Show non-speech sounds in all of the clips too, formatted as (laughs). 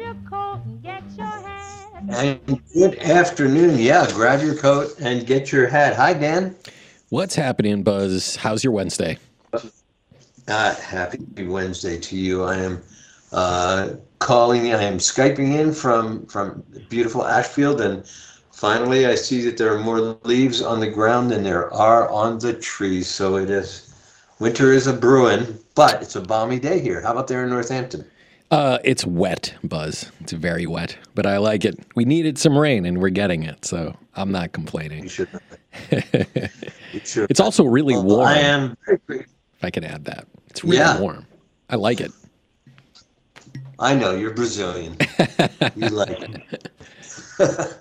your coat and get your hat. And good afternoon. Yeah, grab your coat and get your hat. Hi, Dan. What's happening, Buzz? How's your Wednesday? Uh, happy Wednesday to you. I am uh, calling. I am skyping in from from beautiful Ashfield, and finally, I see that there are more leaves on the ground than there are on the trees. So it is winter is a brewing, but it's a balmy day here. How about there in Northampton? Uh, it's wet, Buzz. It's very wet, but I like it. We needed some rain, and we're getting it, so I'm not You complaining. should. (laughs) You should. It's also really Well, warm. I am. If I can add that, it's really Yeah. warm. I like it. I know you're Brazilian. you like it. (laughs)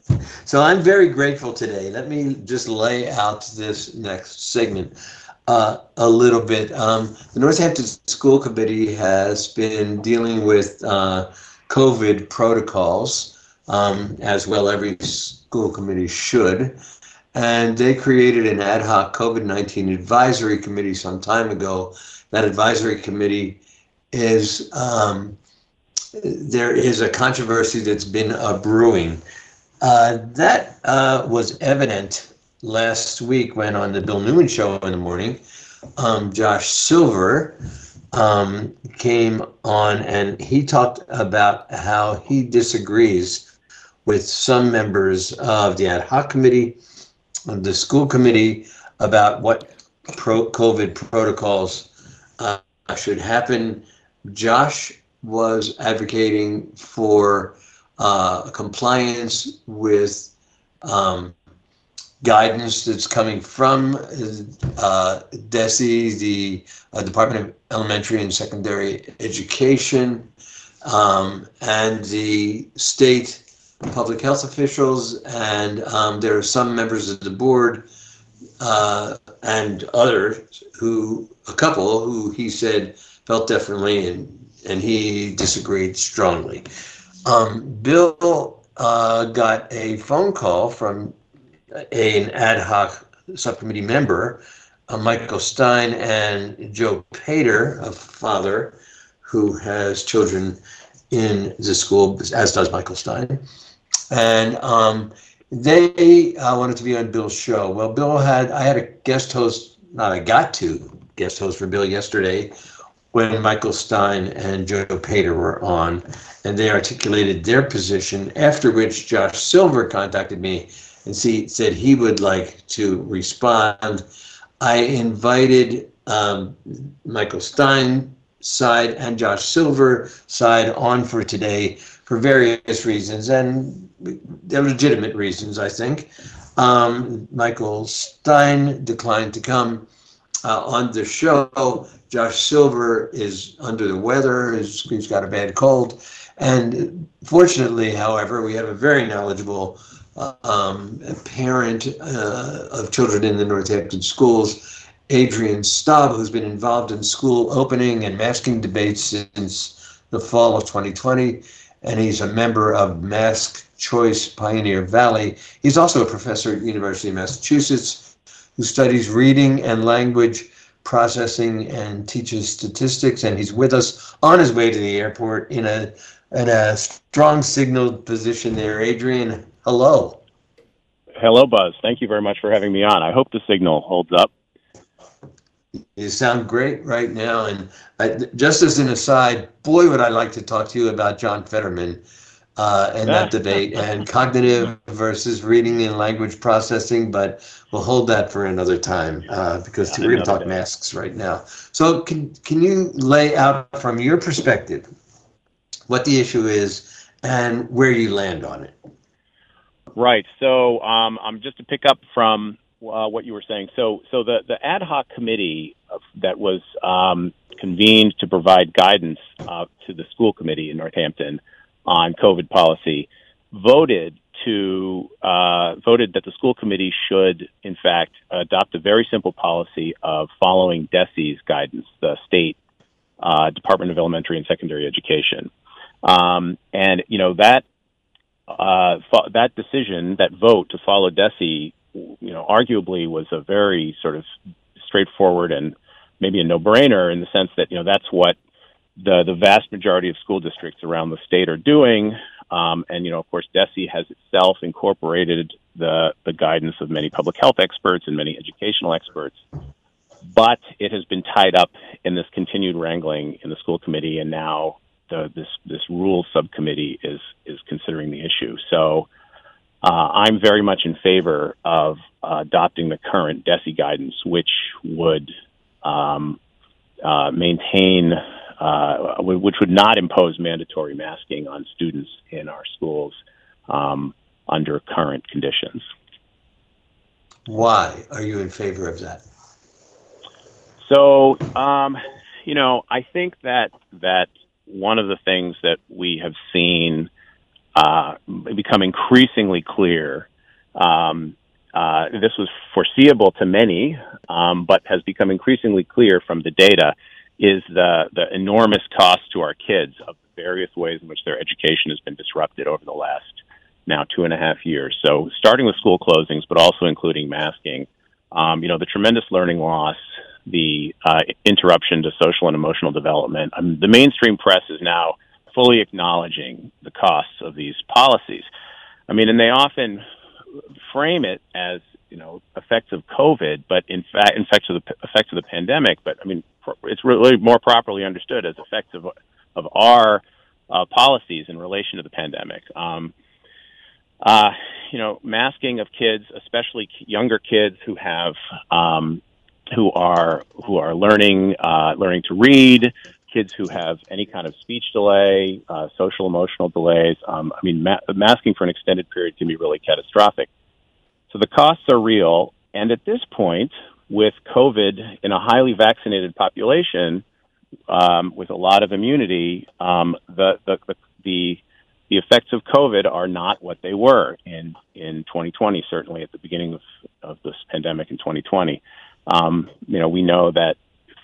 so I'm very grateful today. Let me just lay out this next segment uh, a little bit. Um, the Northampton School Committee has been dealing with uh, COVID protocols, um, as well every school committee should. And they created an ad hoc COVID 19 advisory committee some time ago. That advisory committee is um, there is a controversy that's been brewing. Uh, that uh, was evident last week when on the Bill Newman show in the morning, um, Josh Silver um, came on and he talked about how he disagrees with some members of the ad hoc committee, of the school committee, about what pro COVID protocols uh, should happen. Josh was advocating for uh, compliance with um, guidance that's coming from uh, DESE, the uh, Department of Elementary and Secondary Education, um, and the state public health officials, and um, there are some members of the board uh, and others who, a couple who he said felt differently and and he disagreed strongly. Um, Bill uh, got a phone call from an ad hoc subcommittee member, uh, Michael Stein and Joe Pater, a father who has children in the school, as does Michael Stein. And um, they uh, wanted to be on Bill's show. Well, Bill had, I had a guest host, not I got to guest host for Bill yesterday when Michael Stein and Joe Pater were on, and they articulated their position. After which, Josh Silver contacted me and see, said he would like to respond. I invited um, Michael Stein side and Josh Silver side on for today for various reasons, and legitimate reasons, I think. Um, Michael Stein declined to come uh, on the show. Josh Silver is under the weather. He's, he's got a bad cold. And fortunately, however, we have a very knowledgeable um, parent uh, of children in the Northampton schools, Adrian Staub, who's been involved in school opening and masking debates since the fall of 2020. And he's a member of Mask Choice Pioneer Valley. He's also a professor at University of Massachusetts who studies reading and language processing and teaches statistics. And he's with us on his way to the airport in a in a strong signaled position there. Adrian, hello. Hello, Buzz. Thank you very much for having me on. I hope the signal holds up. You sound great right now. And I, just as an aside, boy, would I like to talk to you about John Fetterman uh, and that debate (laughs) and cognitive versus reading and language processing. But we'll hold that for another time uh, because we're going to talk day. masks right now. So can can you lay out from your perspective what the issue is and where you land on it? Right. So, um, I'm just to pick up from uh, what you were saying. So, so the the ad hoc committee that was um, convened to provide guidance uh, to the school committee in Northampton on COVID policy voted to uh, voted that the school committee should, in fact, adopt a very simple policy of following DESE's guidance, the state uh, Department of Elementary and Secondary Education, um, and you know that uh, fo- that decision, that vote to follow DESE, you know, arguably was a very sort of straightforward and maybe a no-brainer in the sense that you know that's what the the vast majority of school districts around the state are doing. Um, and you know, of course, DESE has itself incorporated the the guidance of many public health experts and many educational experts. But it has been tied up in this continued wrangling in the school committee, and now the, this this rules subcommittee is is considering the issue. So. Uh, I'm very much in favor of uh, adopting the current DESE guidance, which would um, uh, maintain, uh, which would not impose mandatory masking on students in our schools um, under current conditions. Why are you in favor of that? So, um, you know, I think that that one of the things that we have seen uh, become increasingly clear. Um, uh, this was foreseeable to many, um, but has become increasingly clear from the data is the, the enormous cost to our kids of the various ways in which their education has been disrupted over the last now two and a half years. So starting with school closings, but also including masking, um, you know, the tremendous learning loss, the uh, interruption to social and emotional development. Mean, the mainstream press is now fully acknowledging the costs of these policies. I mean, and they often frame it as you know effects of COVID, but in fact, effects of the effects of the pandemic. But I mean, it's really more properly understood as effects of of our uh, policies in relation to the pandemic. Um, uh, you know, masking of kids, especially younger kids who have um, who are who are learning uh, learning to read, kids who have any kind of speech delay, uh, social emotional delays. Um, I mean, ma- masking for an extended period can be really catastrophic. So the costs are real. And at this point, with COVID in a highly vaccinated population, um, with a lot of immunity, um, the, the, the, the, the effects of COVID are not what they were in, in 2020, certainly at the beginning of, of this pandemic in 2020. Um, you know, we know that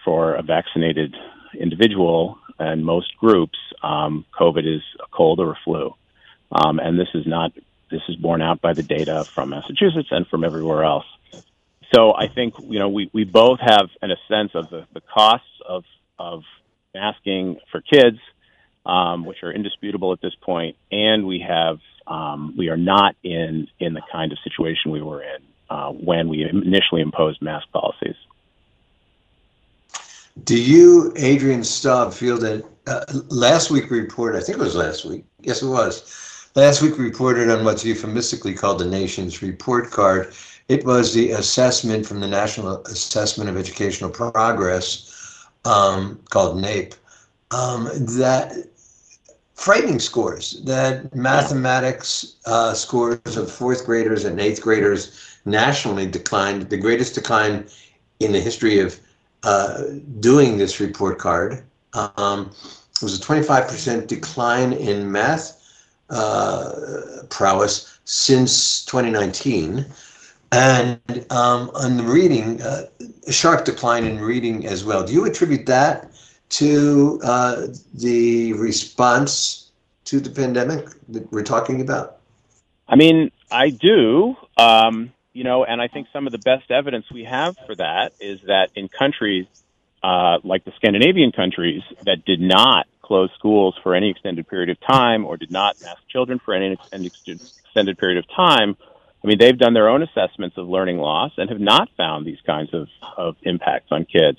for a vaccinated individual and most groups, um, COVID is a cold or a flu. Um, and this is not, this is borne out by the data from Massachusetts and from everywhere else. So I think, you know, we, we both have in a sense of the, the costs of, of masking for kids, um, which are indisputable at this point, and we have, um, we are not in, in the kind of situation we were in uh, when we initially imposed mask policies. Do you, Adrian Staub, feel that uh, last week report, I think it was last week, yes it was, last week reported on what's euphemistically called the nation's report card. It was the assessment from the National Assessment of Educational Progress um, called NAEP um, that frightening scores that mathematics uh, scores of fourth graders and eighth graders nationally declined, the greatest decline in the history of uh, doing this report card. Um, it was a 25% decline in math uh, prowess since 2019. And um, on the reading, uh, a sharp decline in reading as well. Do you attribute that to uh, the response to the pandemic that we're talking about? I mean, I do. Um, you know, and I think some of the best evidence we have for that is that in countries uh, like the Scandinavian countries that did not close schools for any extended period of time or did not mask children for any extended period of time, I mean, they've done their own assessments of learning loss and have not found these kinds of, of impacts on kids.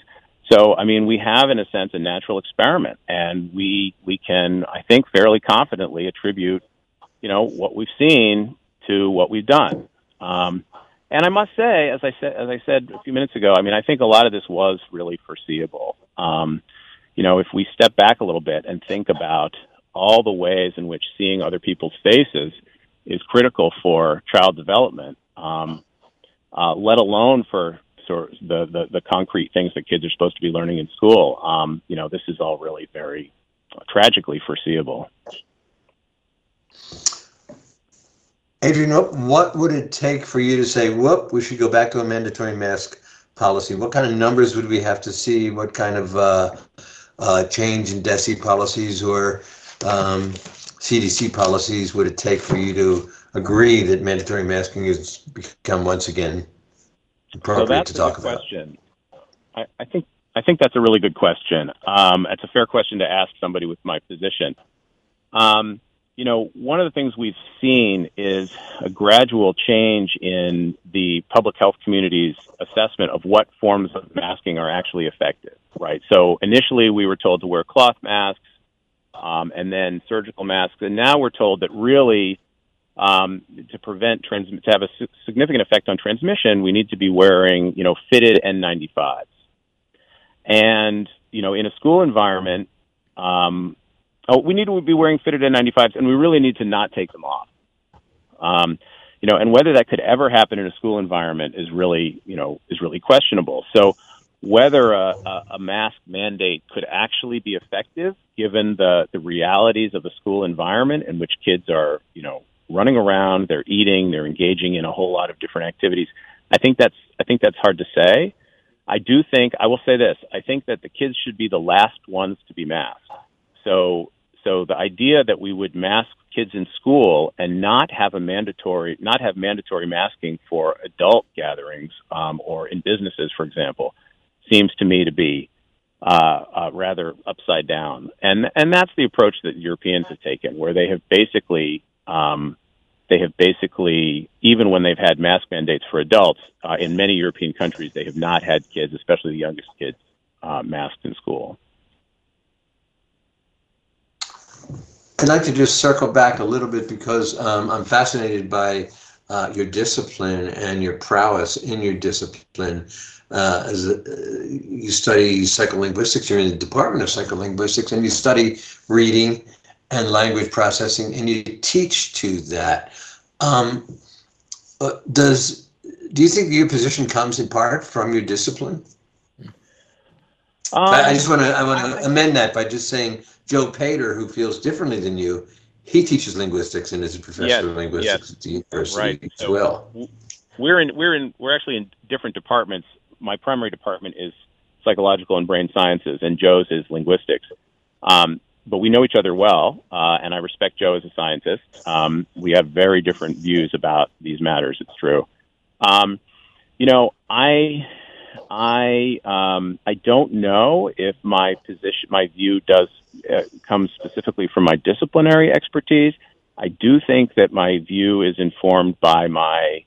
So, I mean, we have, in a sense, a natural experiment, and we we can, I think, fairly confidently attribute, you know, what we've seen to what we've done. Um, and I must say, as I said, as I said a few minutes ago, I mean, I think a lot of this was really foreseeable. Um, you know, if we step back a little bit and think about all the ways in which seeing other people's faces is critical for child development, um, uh, let alone for of the, the, the concrete things that kids are supposed to be learning in school. Um, you know, this is all really very tragically foreseeable. Adrian, what would it take for you to say, whoop, we should go back to a mandatory mask policy? What kind of numbers would we have to see? What kind of uh, uh, change in DESE policies or um, CDC policies would it take for you to agree that mandatory masking has become once again appropriate so that's to talk a about? Question. I, I think I think that's a really good question. Um, it's a fair question to ask somebody with my position. Um, you know, one of the things we've seen is a gradual change in the public health community's assessment of what forms of masking are actually effective, right? So initially we were told to wear cloth masks um, and then surgical masks, and now we're told that really um, to prevent trans- to have a su- significant effect on transmission, we need to be wearing, you know, fitted N95s. And you know, in a school environment, um, oh, we need to be wearing fitted N95s, and we really need to not take them off. Um, you know, and whether that could ever happen in a school environment is really, you know, is really questionable. So, whether a, a, a mask mandate could actually be effective, given the the realities of the school environment in which kids are, you know, running around, they're eating, they're engaging in a whole lot of different activities. I think that's I think that's hard to say. I do think I will say this. I think that the kids should be the last ones to be masked. So so the idea that we would mask kids in school and not have a mandatory not have mandatory masking for adult gatherings um, or in businesses, for example, seems to me to be uh, uh, rather upside down. And and that's the approach that Europeans have taken, where they have basically um, they have basically, even when they've had mask mandates for adults, uh, in many European countries, they have not had kids, especially the youngest kids, uh, masked in school. I'd like to just circle back a little bit because um, I'm fascinated by uh, your discipline and your prowess in your discipline. Uh, as a, you study psycholinguistics, you're in the Department of Psycholinguistics, and you study reading and language processing, and you teach to that. Um, uh, does do you think your position comes in part from your discipline? Um, I, I just want to I want to amend that by just saying Joe Pater, who feels differently than you, he teaches linguistics and is a professor Yes, of linguistics yes. at the university Right. as So- well. we're in we're in we're actually in different departments. My primary department is psychological and brain sciences, and Joe's is linguistics. Um, but we know each other well, uh, and I respect Joe as a scientist. Um, we have very different views about these matters. It's true. Um, you know, I I um, I don't know if my position, my view, does uh, come specifically from my disciplinary expertise. I do think that my view is informed by my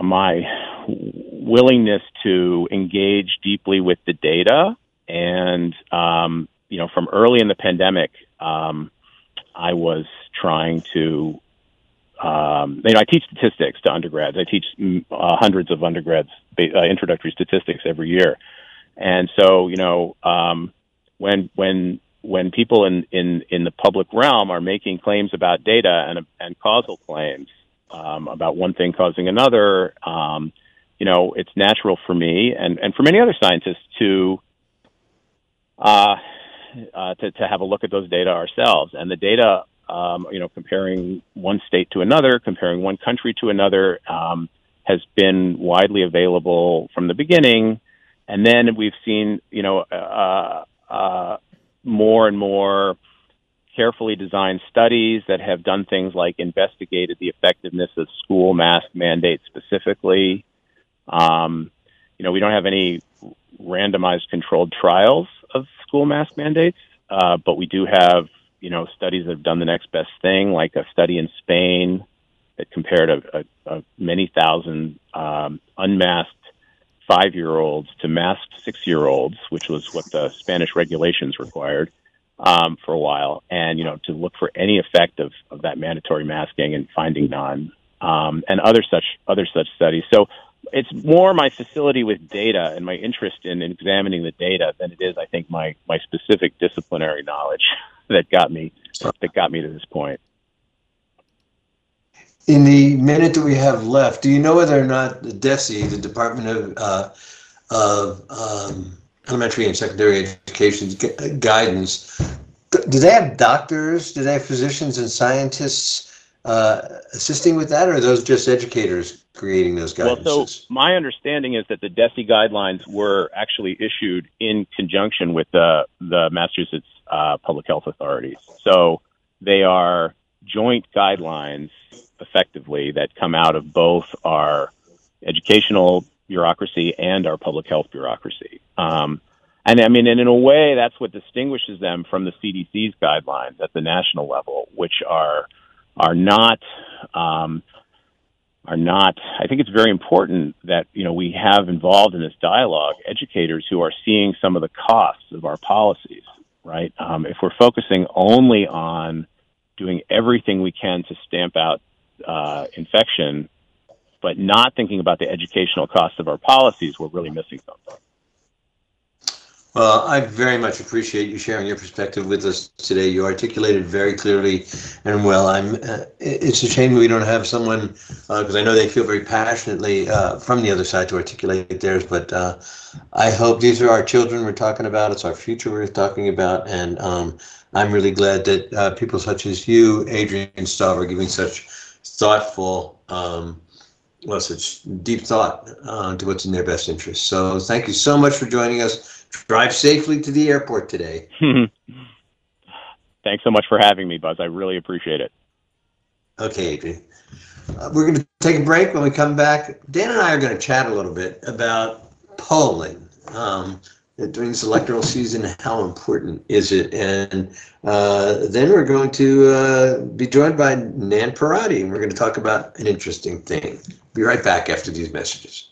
my willingness to engage deeply with the data and um, you know from early in the pandemic um, i was trying to um, you know i teach statistics to undergrads. I teach mm, uh, hundreds of undergrads uh, introductory statistics every year. And so you know um, when when when people in, in, in the public realm are making claims about data and, and causal claims um, about one thing causing another, um, you know, it's natural for me and, and for many other scientists to, uh, uh, to, to have a look at those data ourselves. And the data, um, you know, comparing one state to another, comparing one country to another, um, has been widely available from the beginning. And then we've seen, you know, uh, uh, more and more carefully designed studies that have done things like investigated the effectiveness of school mask mandates specifically. Um, you know, we don't have any randomized controlled trials of school mask mandates, uh, but we do have, you know, studies that have done the next best thing, like a study in Spain that compared a, a, a many thousand um, unmasked five year olds to masked six year olds, which was what the Spanish regulations required um, for a while, and you know to look for any effect of, of that mandatory masking and finding none, um, and other such other such studies. So it's more my facility with data and my interest in examining the data than it is, I think, my my specific disciplinary knowledge (laughs) that got me that got me to this point. In the minute that we have left, do you know whether or not the DESE, the Department of, uh, of um, Elementary and Secondary Education gu- guidance, do they have doctors, do they have physicians and scientists uh, assisting with that, or are those just educators creating those guidelines. Well, so my understanding is that the DESE guidelines were actually issued in conjunction with the the Massachusetts uh, Public Health Authorities. So they are joint guidelines, effectively, that come out of both our educational bureaucracy and our public health bureaucracy. Um, and I mean, and in a way, that's what distinguishes them from the CDC's guidelines at the national level, which are are not um, are not. I think it's very important that you know we have involved in this dialogue educators who are seeing some of the costs of our policies. Right? Um, if we're focusing only on doing everything we can to stamp out uh, infection, but not thinking about the educational costs of our policies, we're really missing something. Well, I very much appreciate you sharing your perspective with us today. You articulated very clearly and well. I'm. Uh, it's a shame we don't have someone because uh, I know they feel very passionately uh, from the other side to articulate theirs. But uh, I hope these are our children we're talking about. It's our future we're talking about, and um, I'm really glad that uh, people such as you, Adrian Staub, are giving such thoughtful. Um, well, such deep thought uh, to what's in their best interest. So, thank you so much for joining us drive safely to the airport today. (laughs) Thanks so much for having me, Buzz. I really appreciate it. Okay, Adrian. Uh, we're going to take a break. When we come back, Dan and I are going to chat a little bit about polling um, during this electoral season. How important is it? And uh, then we're going to uh, be joined by Nan Parati, and we're going to talk about an interesting thing. Be right back after these messages.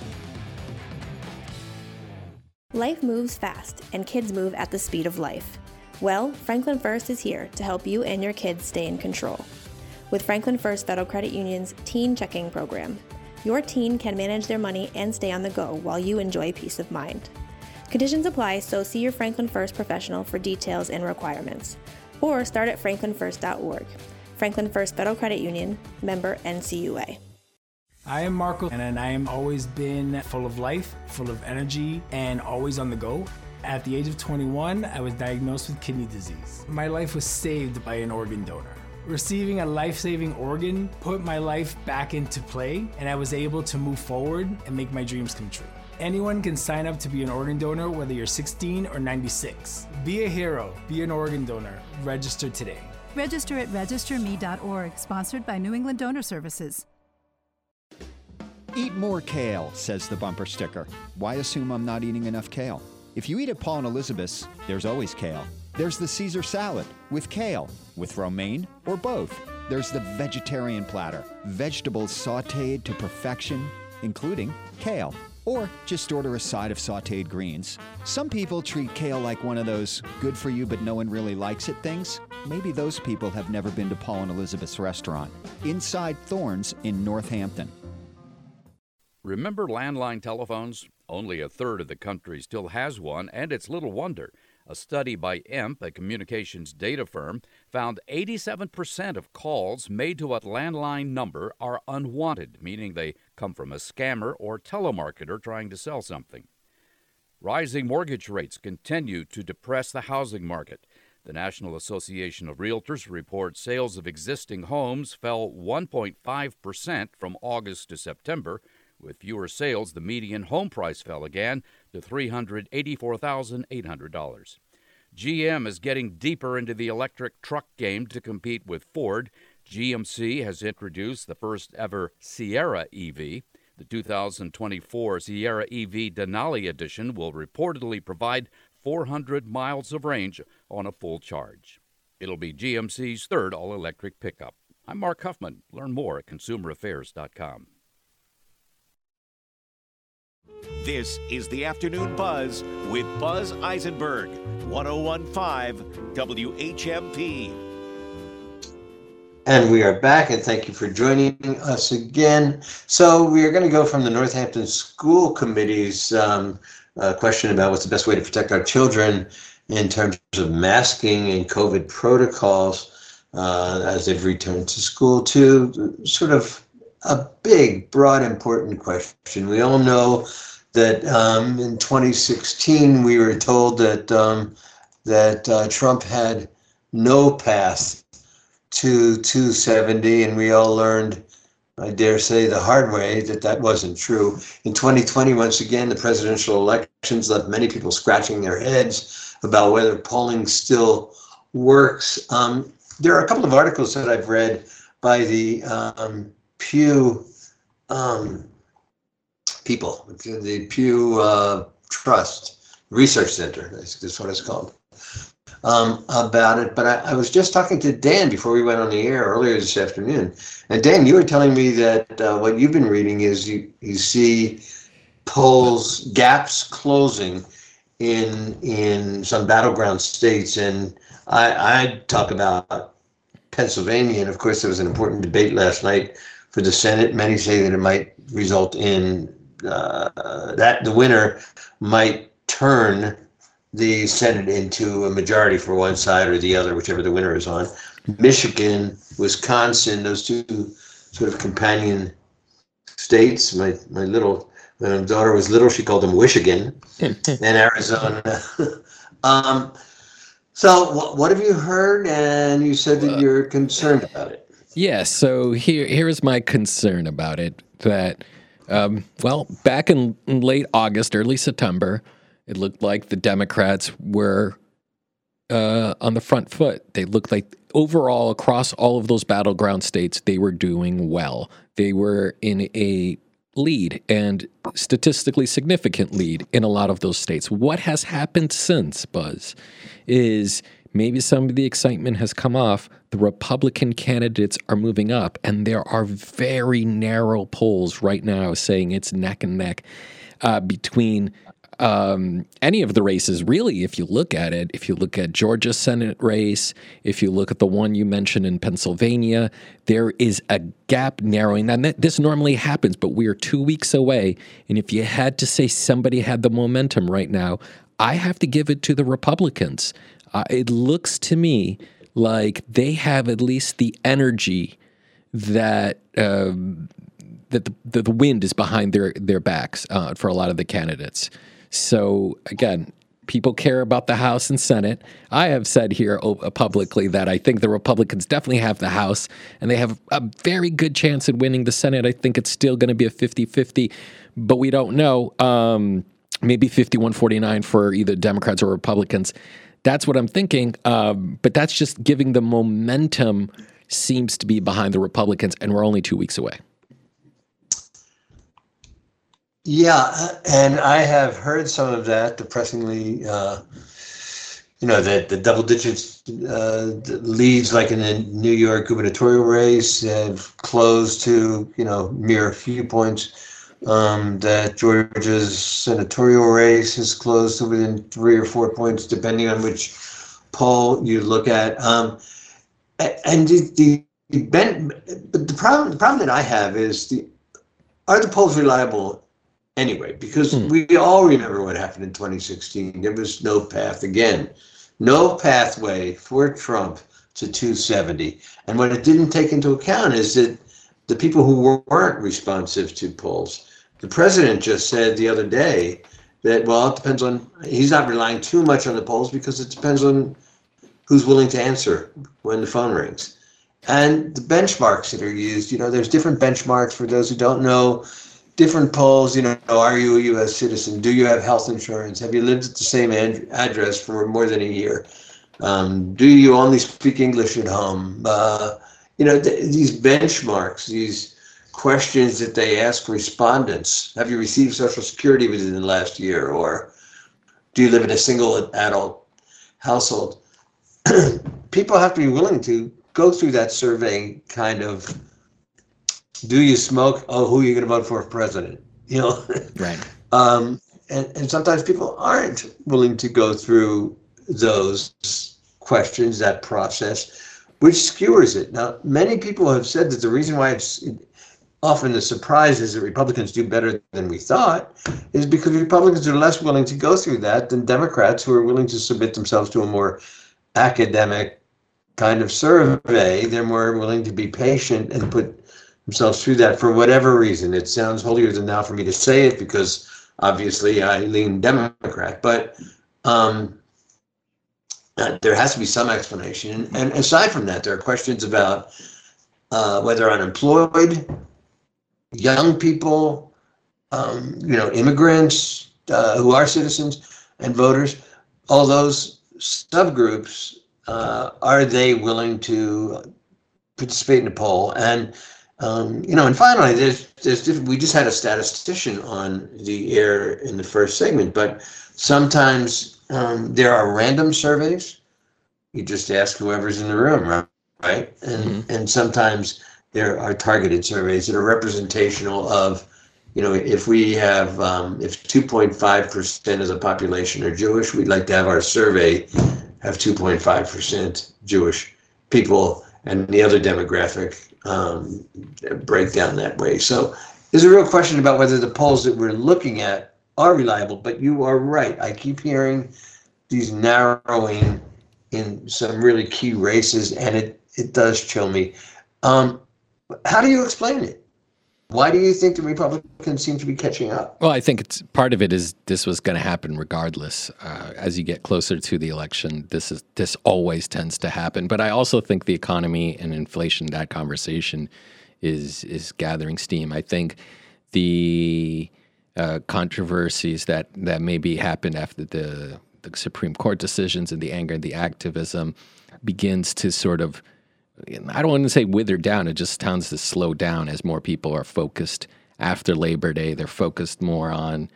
Life moves fast, and kids move at the speed of life. Well, Franklin First is here to help you and your kids stay in control. With Franklin First Federal Credit Union's Teen Checking Program, your teen can manage their money and stay on the go while you enjoy peace of mind. Conditions apply, so see your Franklin First professional for details and requirements. Or start at franklinfirst.org. Franklin First Federal Credit Union, member NCUA. I am Marco, and I am always been full of life, full of energy, and always on the go. At the age of 21, I was diagnosed with kidney disease. My life was saved by an organ donor. Receiving a life saving organ put my life back into play, and I was able to move forward and make my dreams come true. Anyone can sign up to be an organ donor, whether you're 16 or 96. Be a hero, be an organ donor. Register today. Register at registerme.org, sponsored by New England Donor Services. Eat more kale, says the bumper sticker. Why assume I'm not eating enough kale? If you eat at Paul and Elizabeth's, there's always kale. There's the Caesar salad with kale, with romaine, or both. There's the vegetarian platter, vegetables sauteed to perfection, including kale. Or just order a side of sauteed greens. Some people treat kale like one of those good for you but no one really likes it things. Maybe those people have never been to Paul and Elizabeth's restaurant, inside Thornes in Northampton. Remember landline telephones? Only a third of the country still has one, and it's little wonder. A study by EMP, a communications data firm, found 87% of calls made to a landline number are unwanted, meaning they come from a scammer or telemarketer trying to sell something. Rising mortgage rates continue to depress the housing market. The National Association of Realtors reports sales of existing homes fell 1.5% from August to September with fewer sales, the median home price fell again to $384,800. GM is getting deeper into the electric truck game to compete with Ford. GMC has introduced the first ever Sierra EV. The 2024 Sierra EV Denali Edition will reportedly provide 400 miles of range on a full charge. It'll be GMC's third all electric pickup. I'm Mark Huffman. Learn more at consumeraffairs.com. This is the Afternoon Buzz with Buzz Eisenberg, 1015 WHMP. And we are back, and thank you for joining us again. So, we are going to go from the Northampton School Committee's um, uh, question about what's the best way to protect our children in terms of masking and COVID protocols uh, as they've returned to school to sort of a big, broad, important question. We all know that um, in 2016 we were told that um, that uh, Trump had no path to 270, and we all learned, I dare say, the hard way that that wasn't true. In 2020, once again, the presidential elections left many people scratching their heads about whether polling still works. Um, there are a couple of articles that I've read by the um, Pew um, people, the Pew uh, Trust Research Center, that's, what it's called, um, about it. But I, I, was just talking to Dan before we went on the air earlier this afternoon. And Dan, you were telling me that uh, what you've been reading is you, you see polls, gaps closing in in some battleground states. And I, I talk about Pennsylvania. And of course, there was an important debate last night for the Senate. Many say that it might result in uh, that the winner might turn the Senate into a majority for one side or the other, whichever the winner is on. Michigan, Wisconsin, those two sort of companion states. My my little when my daughter was little, she called them Wishigan, (laughs) and Arizona. (laughs) um, so, what, what have you heard? And you said that you're concerned about it. Yeah. So here here is my concern about it. That um, well, back in, late August, early September, it looked like the Democrats were uh, on the front foot. They looked like overall across all of those battleground states, they were doing well. They were in a lead and statistically significant lead in a lot of those states. What has happened since, Buzz, is maybe some of the excitement has come off. The Republican candidates are moving up, and there are very narrow polls right now saying it's neck and neck uh, between um, any of the races, really, if you look at it, if you look at Georgia Senate race, if you look at the one you mentioned in Pennsylvania, there is a gap narrowing. Now, this normally happens, but we are two weeks away. And if you had to say somebody had the momentum right now, I have to give it to the Republicans. Uh, it looks to me like they have at least the energy that um, that the, the, wind is behind their their backs uh, for a lot of the candidates. So again, people care about the House and Senate. I have said here publicly that I think the Republicans definitely have the House and they have a very good chance at winning the Senate. I think it's still going to be a 50 50, but we don't know. Um, maybe 51 49 for either Democrats or Republicans. That's what I'm thinking. Um, but that's just giving the momentum seems to be behind the Republicans, and we're only two weeks away. Yeah, and I have heard some of that depressingly. Uh, you know that the double digits uh, leads, like in the New York gubernatorial race, have closed to you know mere few points um, that Georgia's senatorial race is close to within three or four points, depending on which poll you look at. Um, and the, the, but the problem the problem that I have is the are the polls reliable anyway? Because hmm. we all remember what happened in 2016. There was no path again, no pathway for Trump to 270. And what it didn't take into account is that the people who weren't responsive to polls the president just said the other day that, well, it depends on, he's not relying too much on the polls because it depends on who's willing to answer when the phone rings. And the benchmarks that are used, you know, there's different benchmarks for those who don't know, different polls, you know, are you a U.S. citizen? Do you have health insurance? Have you lived at the same ad- address for more than a year? Um, do you only speak English at home? Uh, you know, th- these benchmarks, these questions that they ask respondents. Have you received Social Security within the last year? Or do you live in a single adult household? (clears throat) People have to be willing to go through that survey kind of do you smoke? Oh, who are you going to vote for president? You know? (laughs) Right. um, and, and sometimes people aren't willing to go through those questions, that process. which skewers it. Now, many people have said that the reason why it's often the surprise is that Republicans do better than we thought is because Republicans are less willing to go through that than Democrats who are willing to submit themselves to a more academic kind of survey. They're more willing to be patient and put themselves through that for whatever reason. It sounds holier than thou for me to say it because obviously I lean Democrat, but um, uh, there has to be some explanation. And aside from that, there are questions about uh, whether unemployed, young people, um, you know, immigrants uh, who are citizens and voters, all those subgroups, uh, are they willing to participate in a poll? And um, you know, and finally, there's there's different, we just had a statistician on the air in the first segment, but sometimes um, there are random surveys. You just ask whoever's in the room, right? right? And mm-hmm. and sometimes there are targeted surveys that are representational of, you know, if we have um, if 2.5 percent of the population are Jewish, we'd like to have our survey have 2.5 percent Jewish people, and the other demographic um, break down that way. So there's a real question about whether the polls that we're looking at are reliable. But you are right. I keep hearing these narrowing in some really key races, and it it does chill me. Um, how do you explain it? Why do you think the Republicans seem to be catching up? Well, I think it's part of it is this was going to happen regardless. Uh, as you get closer to the election, this is this always tends to happen. But I also think the economy and inflation, that conversation, is is gathering steam. I think the uh, controversies that that maybe happened after the the Supreme Court decisions and the anger and the activism begins to sort of I don't want to say withered down. It just tends to slow down as more people are focused after Labor Day. They're focused more on,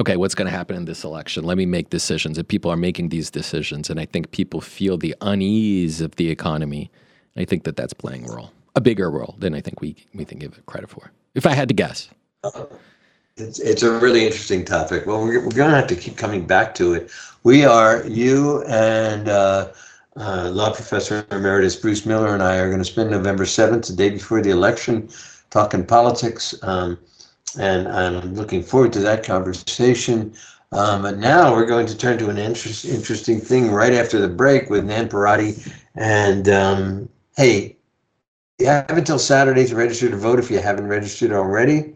okay, what's going to happen in this election? Let me make decisions. And people are making these decisions. And I think people feel the unease of the economy. I think that that's playing a role, a bigger role than I think we, we can give it credit for, if I had to guess. It's, it's a really interesting topic. Well, we're, we're going to have to keep coming back to it. We are, you and, uh, uh, law professor emeritus Bruce Miller and I are going to spend November 7th, the day before the election, talking politics. Um, and I'm looking forward to that conversation. Um, but now we're going to turn to an interest, interesting thing right after the break with Nan Parati. And um, hey, you have until Saturday to register to vote if you haven't registered already.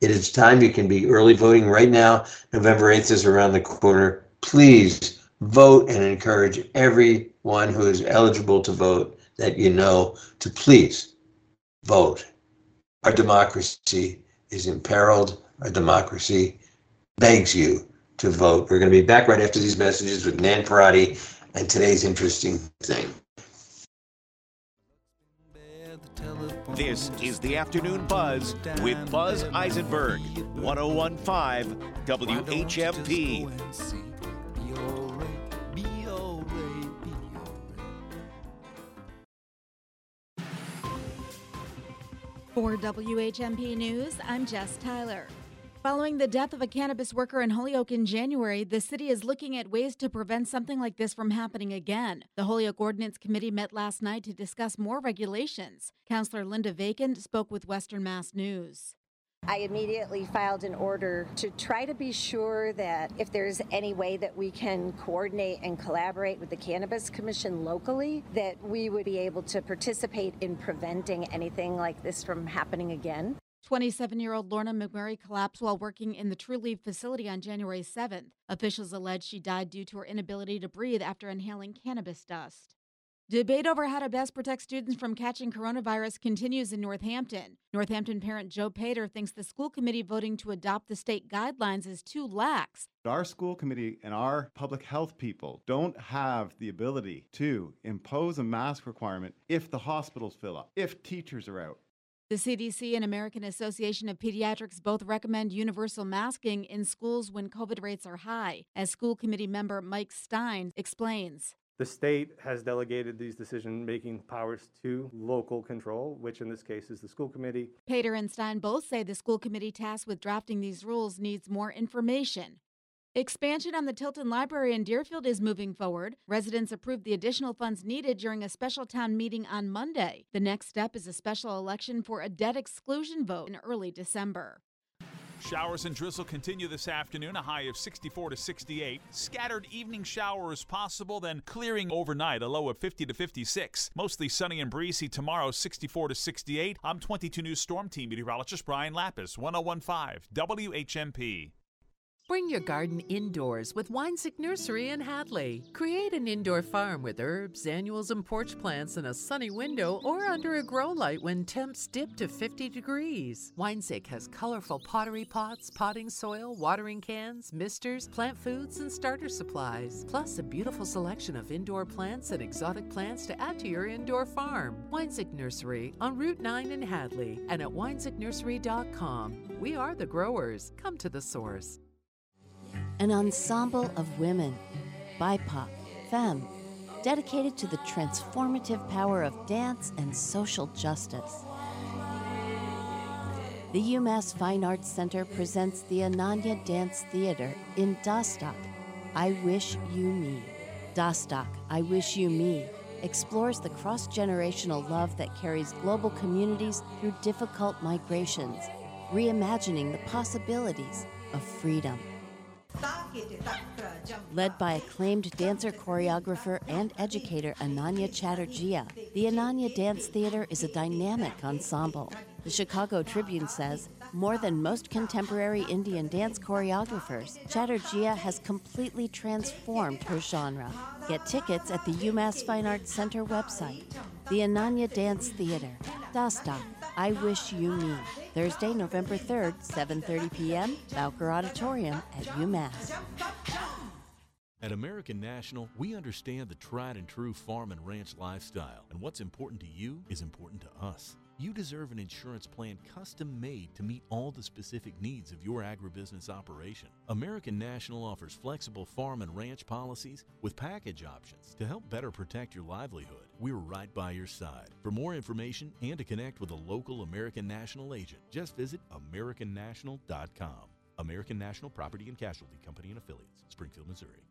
It is time. You can be early voting right now. November 8th is around the corner. Please vote and encourage everyone who is eligible to vote that you know to please vote. Our democracy is imperiled. Our democracy begs you to vote. We're going to be back right after these messages with Nan Parati and today's interesting thing. This is the Afternoon Buzz with Buzz Eisenberg, 1015 WHMP. For WHMP News, I'm Jess Tyler. Following the death of a cannabis worker in Holyoke in January, the city is looking at ways to prevent something like this from happening again. The Holyoke Ordinance Committee met last night to discuss more regulations. Councillor Linda Vacon spoke with Western Mass News. I immediately filed an order to try to be sure that if there's any way that we can coordinate and collaborate with the Cannabis Commission locally, that we would be able to participate in preventing anything like this from happening again. 27 year old Lorna McMurrey collapsed while working in the Trulieve facility on January 7th. Officials allege she died due to her inability to breathe after inhaling cannabis dust. Debate over how to best protect students from catching coronavirus continues in Northampton. Northampton parent Joe Pater thinks the school committee voting to adopt the state guidelines is too lax. Our school committee and our public health people don't have the ability to impose a mask requirement if the hospitals fill up, if teachers are out. The CDC and American Association of Pediatrics both recommend universal masking in schools when COVID rates are high, as school committee member Mike Stein explains. The state has delegated these decision making powers to local control, which in this case is the school committee. Pater and Stein both say the school committee tasked with drafting these rules needs more information. Expansion on the Tilton Library in Deerfield is moving forward. Residents approved the additional funds needed during a special town meeting on Monday. The next step is a special election for a debt exclusion vote in early December. Showers and drizzle continue this afternoon, a high of 64 to 68. Scattered evening showers possible, then clearing overnight, a low of 50 to 56. Mostly sunny and breezy tomorrow, 64 to 68. I'm 22 News Storm Team meteorologist Brian Lapis, 1015 WHMP. Bring your garden indoors with Wanczyk Nursery in Hadley. Create an indoor farm with herbs, annuals, and porch plants in a sunny window or under a grow light when temps dip to 50 degrees. Wanczyk has colorful pottery pots, potting soil, watering cans, misters, plant foods, and starter supplies. Plus, a beautiful selection of indoor plants and exotic plants to add to your indoor farm. Wanczyk Nursery on Route 9 in Hadley and at wanczyknursery.com. We are the growers. Come to the source. An ensemble of women, BIPOC, femme, dedicated to the transformative power of dance and social justice. The UMass Fine Arts Center presents the Ananya Dance Theater in Dastak, I Wish You Me. Dastak, I Wish You Me explores the cross generational love that carries global communities through difficult migrations, reimagining the possibilities of freedom. Led by acclaimed dancer, choreographer, and educator Ananya Chatterjee, the Ananya Dance Theater is a dynamic ensemble. The Chicago Tribune says, more than most contemporary Indian dance choreographers, Chatterjee has completely transformed her genre. Get tickets at the UMass Fine Arts Center website. The Ananya Dance Theater, Dastak, I Wish You Me. Thursday, November 3rd, 7.30 p.m., Bowker Auditorium at UMass. At American National, we understand the tried and true farm and ranch lifestyle, and what's important to you is important to us. You deserve an insurance plan custom made to meet all the specific needs of your agribusiness operation. American National offers flexible farm and ranch policies with package options to help better protect your livelihood. We're right by your side. For more information and to connect with a local American National agent, just visit AmericanNational.com. American National Property and Casualty Company and Affiliates, Springfield, Missouri.